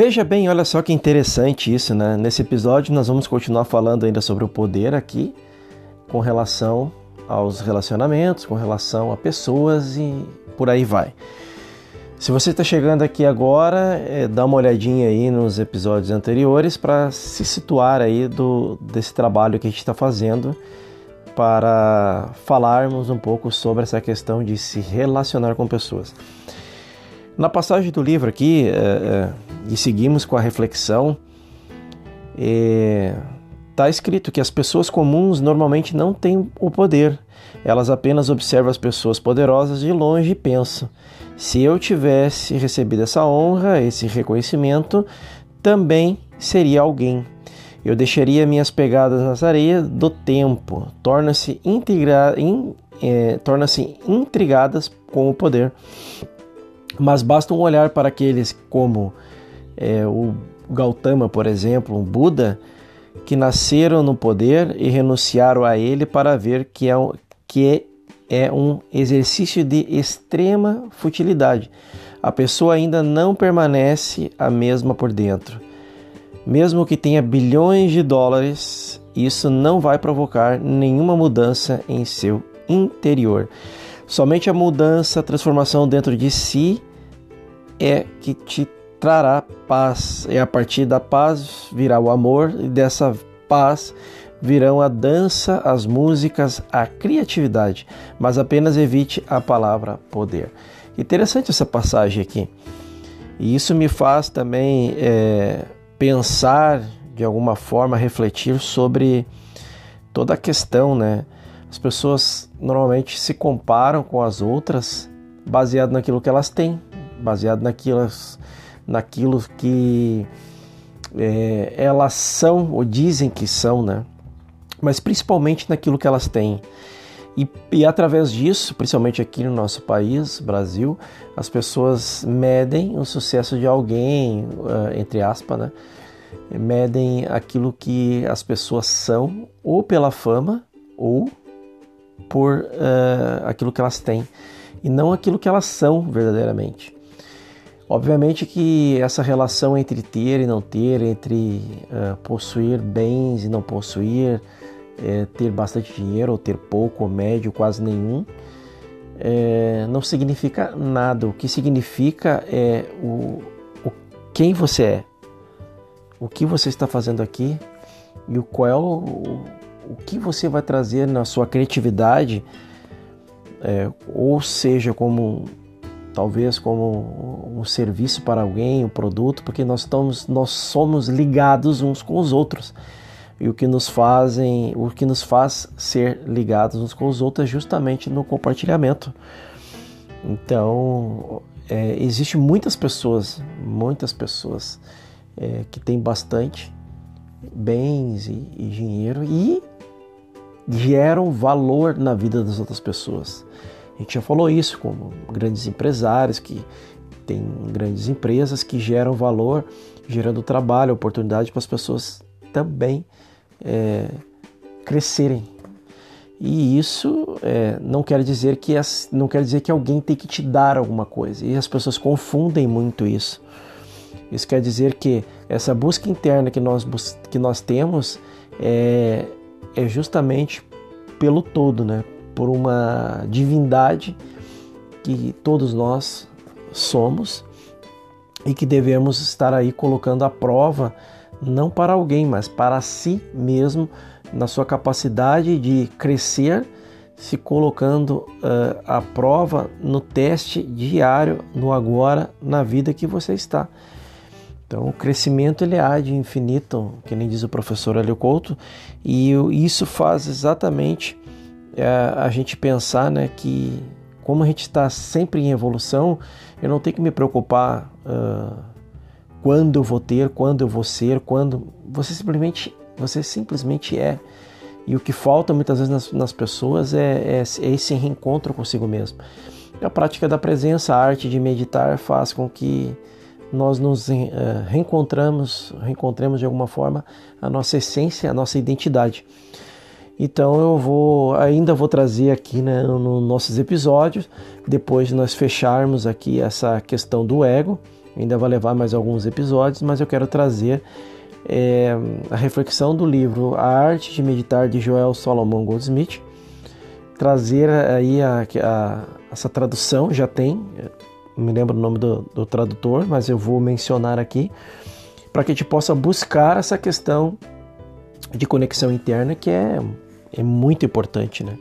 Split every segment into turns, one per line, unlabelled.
Veja bem, olha só que interessante isso, né? Nesse episódio nós vamos continuar falando ainda sobre o poder aqui, com relação aos relacionamentos, com relação a pessoas e por aí vai. Se você está chegando aqui agora, é, dá uma olhadinha aí nos episódios anteriores para se situar aí do, desse trabalho que a gente está fazendo para falarmos um pouco sobre essa questão de se relacionar com pessoas. Na passagem do livro aqui, é, e seguimos com a reflexão, está é, escrito que as pessoas comuns normalmente não têm o poder, elas apenas observam as pessoas poderosas de longe e pensam se eu tivesse recebido essa honra, esse reconhecimento, também seria alguém. Eu deixaria minhas pegadas nas areias do tempo, torna-se in, é, torna intrigadas com o poder. Mas basta um olhar para aqueles como é, o Gautama, por exemplo, um Buda, que nasceram no poder e renunciaram a ele para ver que é, que é um exercício de extrema futilidade. A pessoa ainda não permanece a mesma por dentro. Mesmo que tenha bilhões de dólares, isso não vai provocar nenhuma mudança em seu interior. Somente a mudança, a transformação dentro de si é que te trará paz. E a partir da paz virá o amor, e dessa paz virão a dança, as músicas, a criatividade, mas apenas evite a palavra poder. Interessante essa passagem aqui. E isso me faz também é, pensar, de alguma forma, refletir sobre toda a questão, né? As pessoas normalmente se comparam com as outras baseado naquilo que elas têm, baseado naquilo, que é, elas são ou dizem que são, né? mas principalmente naquilo que elas têm. E, e, através disso, principalmente aqui no nosso país, Brasil, as pessoas medem o sucesso de alguém, uh, entre aspas, né? medem aquilo que as pessoas são, ou pela fama, ou por uh, aquilo que elas têm, e não aquilo que elas são verdadeiramente. Obviamente que essa relação entre ter e não ter, entre uh, possuir bens e não possuir, é, ter bastante dinheiro ou ter pouco ou médio, quase nenhum, é, não significa nada. O que significa é o, o, quem você é, o que você está fazendo aqui e o qual o, o que você vai trazer na sua criatividade, é, ou seja, como talvez como um serviço para alguém, um produto, porque nós estamos, nós somos ligados uns com os outros e o que nos fazem, o que nos faz ser ligados uns com os outros é justamente no compartilhamento. Então, é, existe muitas pessoas, muitas pessoas é, que têm bastante bens e, e dinheiro e geram valor na vida das outras pessoas. A gente já falou isso como grandes empresários que têm grandes empresas que geram valor, gerando trabalho, oportunidade para as pessoas também é, crescerem. E isso é, não quer dizer que as, não quer dizer que alguém tem que te dar alguma coisa. E as pessoas confundem muito isso. Isso quer dizer que essa busca interna que nós, que nós temos é, é justamente pelo todo, né? Por uma divindade que todos nós somos e que devemos estar aí colocando à prova não para alguém, mas para si mesmo, na sua capacidade de crescer, se colocando uh, à prova no teste diário, no agora, na vida que você está. Então, o crescimento ele há de infinito, que nem diz o professor Helio Couto, e isso faz exatamente uh, a gente pensar né, que, como a gente está sempre em evolução, eu não tenho que me preocupar. Uh, quando eu vou ter, quando eu vou ser, quando você simplesmente você simplesmente é. E o que falta muitas vezes nas, nas pessoas é, é, é, esse reencontro consigo mesmo. A prática da presença, a arte de meditar faz com que nós nos reencontramos, reencontremos de alguma forma a nossa essência, a nossa identidade. Então eu vou ainda vou trazer aqui né, nos nossos episódios, depois de nós fecharmos aqui essa questão do ego, Ainda vai levar mais alguns episódios, mas eu quero trazer é, a reflexão do livro A Arte de Meditar de Joel Solomon Goldsmith, trazer aí a, a, essa tradução, já tem, não me lembro o nome do, do tradutor, mas eu vou mencionar aqui, para que a gente possa buscar essa questão de conexão interna que é, é muito importante, né?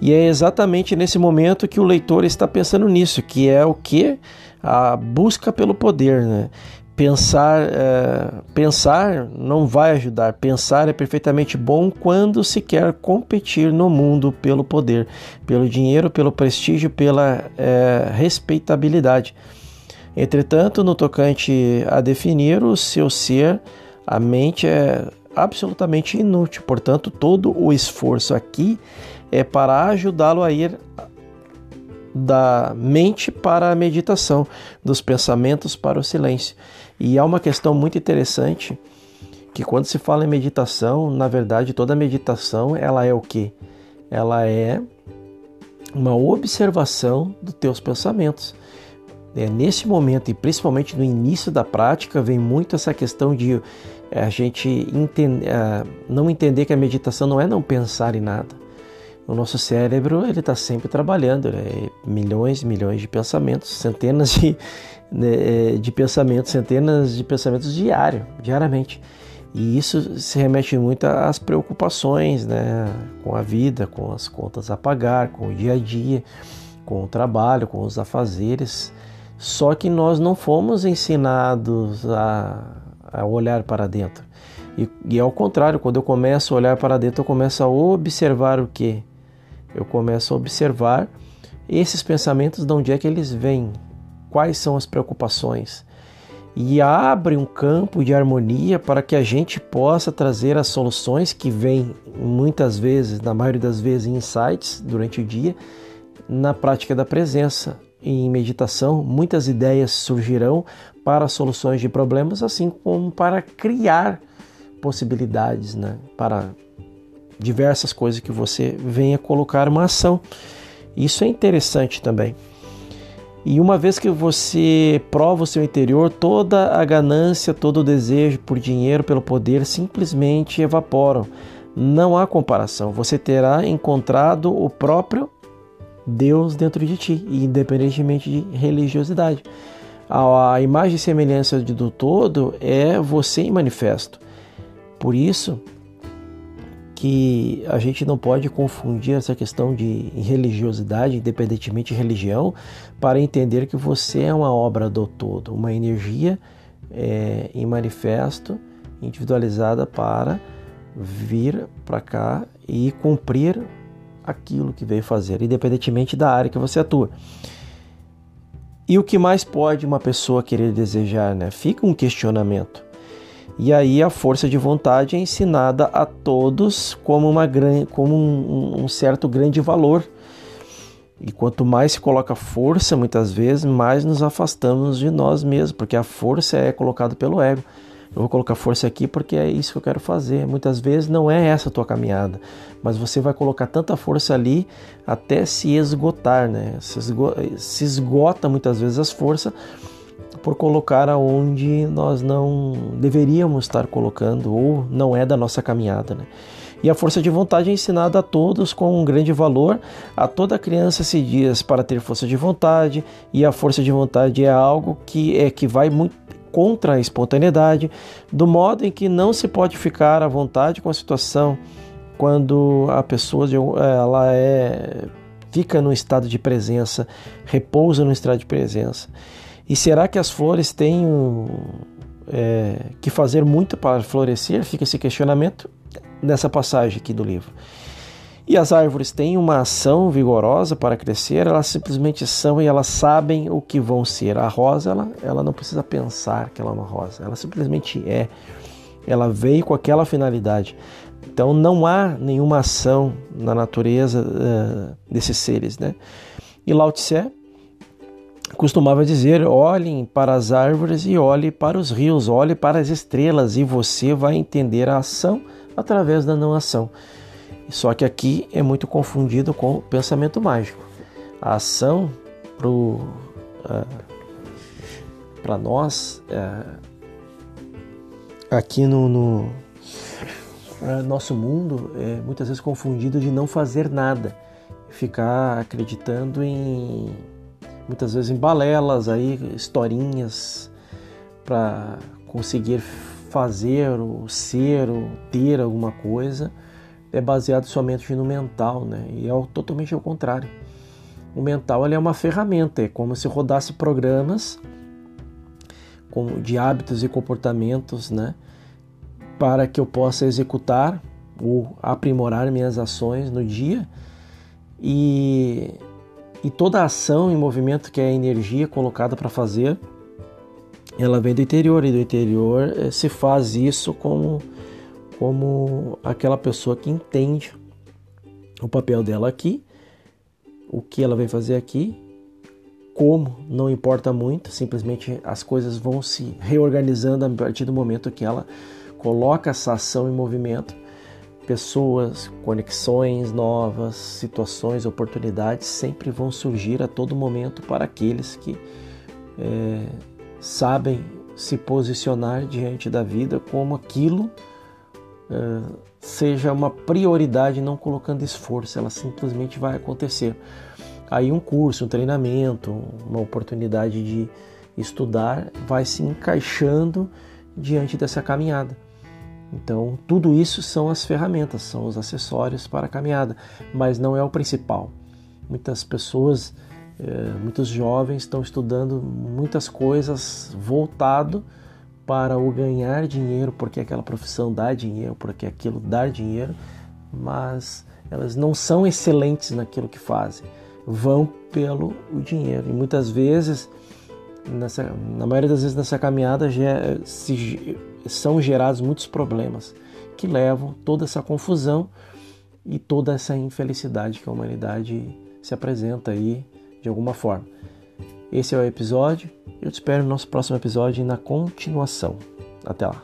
E é exatamente nesse momento que o leitor está pensando nisso, que é o que? A busca pelo poder, né? Pensar, é, pensar não vai ajudar. Pensar é perfeitamente bom quando se quer competir no mundo pelo poder, pelo dinheiro, pelo prestígio, pela é, respeitabilidade. Entretanto, no tocante a definir o seu ser, a mente é absolutamente inútil. Portanto, todo o esforço aqui é para ajudá-lo a ir da mente para a meditação, dos pensamentos para o silêncio. E há uma questão muito interessante que quando se fala em meditação, na verdade, toda meditação, ela é o que? Ela é uma observação dos teus pensamentos. É, nesse momento, e principalmente no início da prática, vem muito essa questão de é, a gente entender, é, não entender que a meditação não é não pensar em nada. O nosso cérebro ele está sempre trabalhando, né? milhões, milhões de pensamentos, centenas de, né, de pensamentos, centenas de pensamentos diário, diariamente. E isso se remete muito às preocupações, né, com a vida, com as contas a pagar, com o dia a dia, com o trabalho, com os afazeres. Só que nós não fomos ensinados a, a olhar para dentro. E, e ao contrário, quando eu começo a olhar para dentro, eu começo a observar o que? Eu começo a observar esses pensamentos, de onde é que eles vêm, quais são as preocupações. E abre um campo de harmonia para que a gente possa trazer as soluções que vêm muitas vezes, na maioria das vezes, em insights durante o dia, na prática da presença em meditação, muitas ideias surgirão para soluções de problemas, assim como para criar possibilidades, né? para diversas coisas que você venha colocar uma ação. Isso é interessante também. E uma vez que você prova o seu interior, toda a ganância, todo o desejo por dinheiro, pelo poder, simplesmente evaporam. Não há comparação. Você terá encontrado o próprio Deus dentro de ti, independentemente de religiosidade. A, imagem e semelhança do todo é você em manifesto. Por isso que a gente não pode confundir essa questão de religiosidade, independentemente de religião, para entender que você é uma obra do todo, uma energia é, em manifesto, individualizada para vir para cá e cumprir aquilo que veio fazer, independentemente da área que você atua. E o que mais pode uma pessoa querer desejar, né? Fica um questionamento. E aí a força de vontade é ensinada a todos como, uma, como um, um certo grande valor. E quanto mais se coloca força, muitas vezes, mais nos afastamos de nós mesmos, porque a força é colocada pelo ego eu vou colocar força aqui porque é isso que eu quero fazer. Muitas vezes não é essa a tua caminhada, mas você vai colocar tanta força ali até se esgotar, né? Se, esgota, se esgota muitas vezes as forças por colocar aonde nós não deveríamos estar colocando ou não é da nossa caminhada, né? E a força de vontade é ensinada a todos com um grande valor. A toda criança se diz para ter força de vontade, e a força de vontade é algo que é que vai muito contra a espontaneidade, do modo em que não se pode ficar à vontade com a situação quando a pessoa ela é fica no estado de presença, repousa no estado de presença. E será que as flores têm é, que fazer muito para florescer? Fica esse questionamento nessa passagem aqui do livro. E as árvores têm uma ação vigorosa para crescer, elas simplesmente são e elas sabem o que vão ser. A rosa, ela, ela não precisa pensar que ela é uma rosa, ela simplesmente é. Ela veio com aquela finalidade. Então não há nenhuma ação na natureza uh, desses seres, né? E Lao Tse costumava dizer: olhem para as árvores e olhe para os rios, olhe para as estrelas e você vai entender a ação através da não ação. Só que aqui é muito confundido com o pensamento mágico. A ação pro, uh, para nós, é, aqui no, no é, nosso mundo, é muitas vezes confundido de não fazer nada, ficar acreditando em muitas vezes em balelas aí, historinhas para conseguir fazer ou ser ou ter alguma coisa é baseado somente no mental, né? E é totalmente ao contrário. O mental é uma ferramenta, é como se rodasse programas de hábitos e comportamentos, né? Para que eu possa executar ou aprimorar minhas ações no dia e, e toda ação e movimento que é a energia colocada para fazer, ela vem do interior e do interior eh, se faz isso como como aquela pessoa que entende o papel dela aqui, o que ela vai fazer aqui, como não importa muito, simplesmente as coisas vão se reorganizando a partir do momento que ela coloca essa ação em movimento. Pessoas, conexões novas, situações, oportunidades sempre vão surgir a todo momento para aqueles que é, sabem se posicionar diante da vida como aquilo eh, seja uma prioridade, não colocando esforço, ela simplesmente vai acontecer. Aí um curso, um treinamento, uma oportunidade de estudar vai se encaixando diante dessa caminhada. Então, tudo isso são as ferramentas, são os acessórios para a caminhada, mas não é o principal. Muitas pessoas, eh, muitos jovens estão estudando muitas coisas voltado para o ganhar dinheiro, porque aquela profissão dá dinheiro, porque aquilo dá dinheiro, mas elas não são excelentes naquilo que fazem, vão pelo dinheiro. E muitas vezes, nessa, na maioria das vezes nessa caminhada, se, são gerados muitos problemas que levam toda essa confusão e toda essa infelicidade que a humanidade se apresenta aí de alguma forma. Esse é o episódio. Eu te espero no nosso próximo episódio e na continuação. Até lá!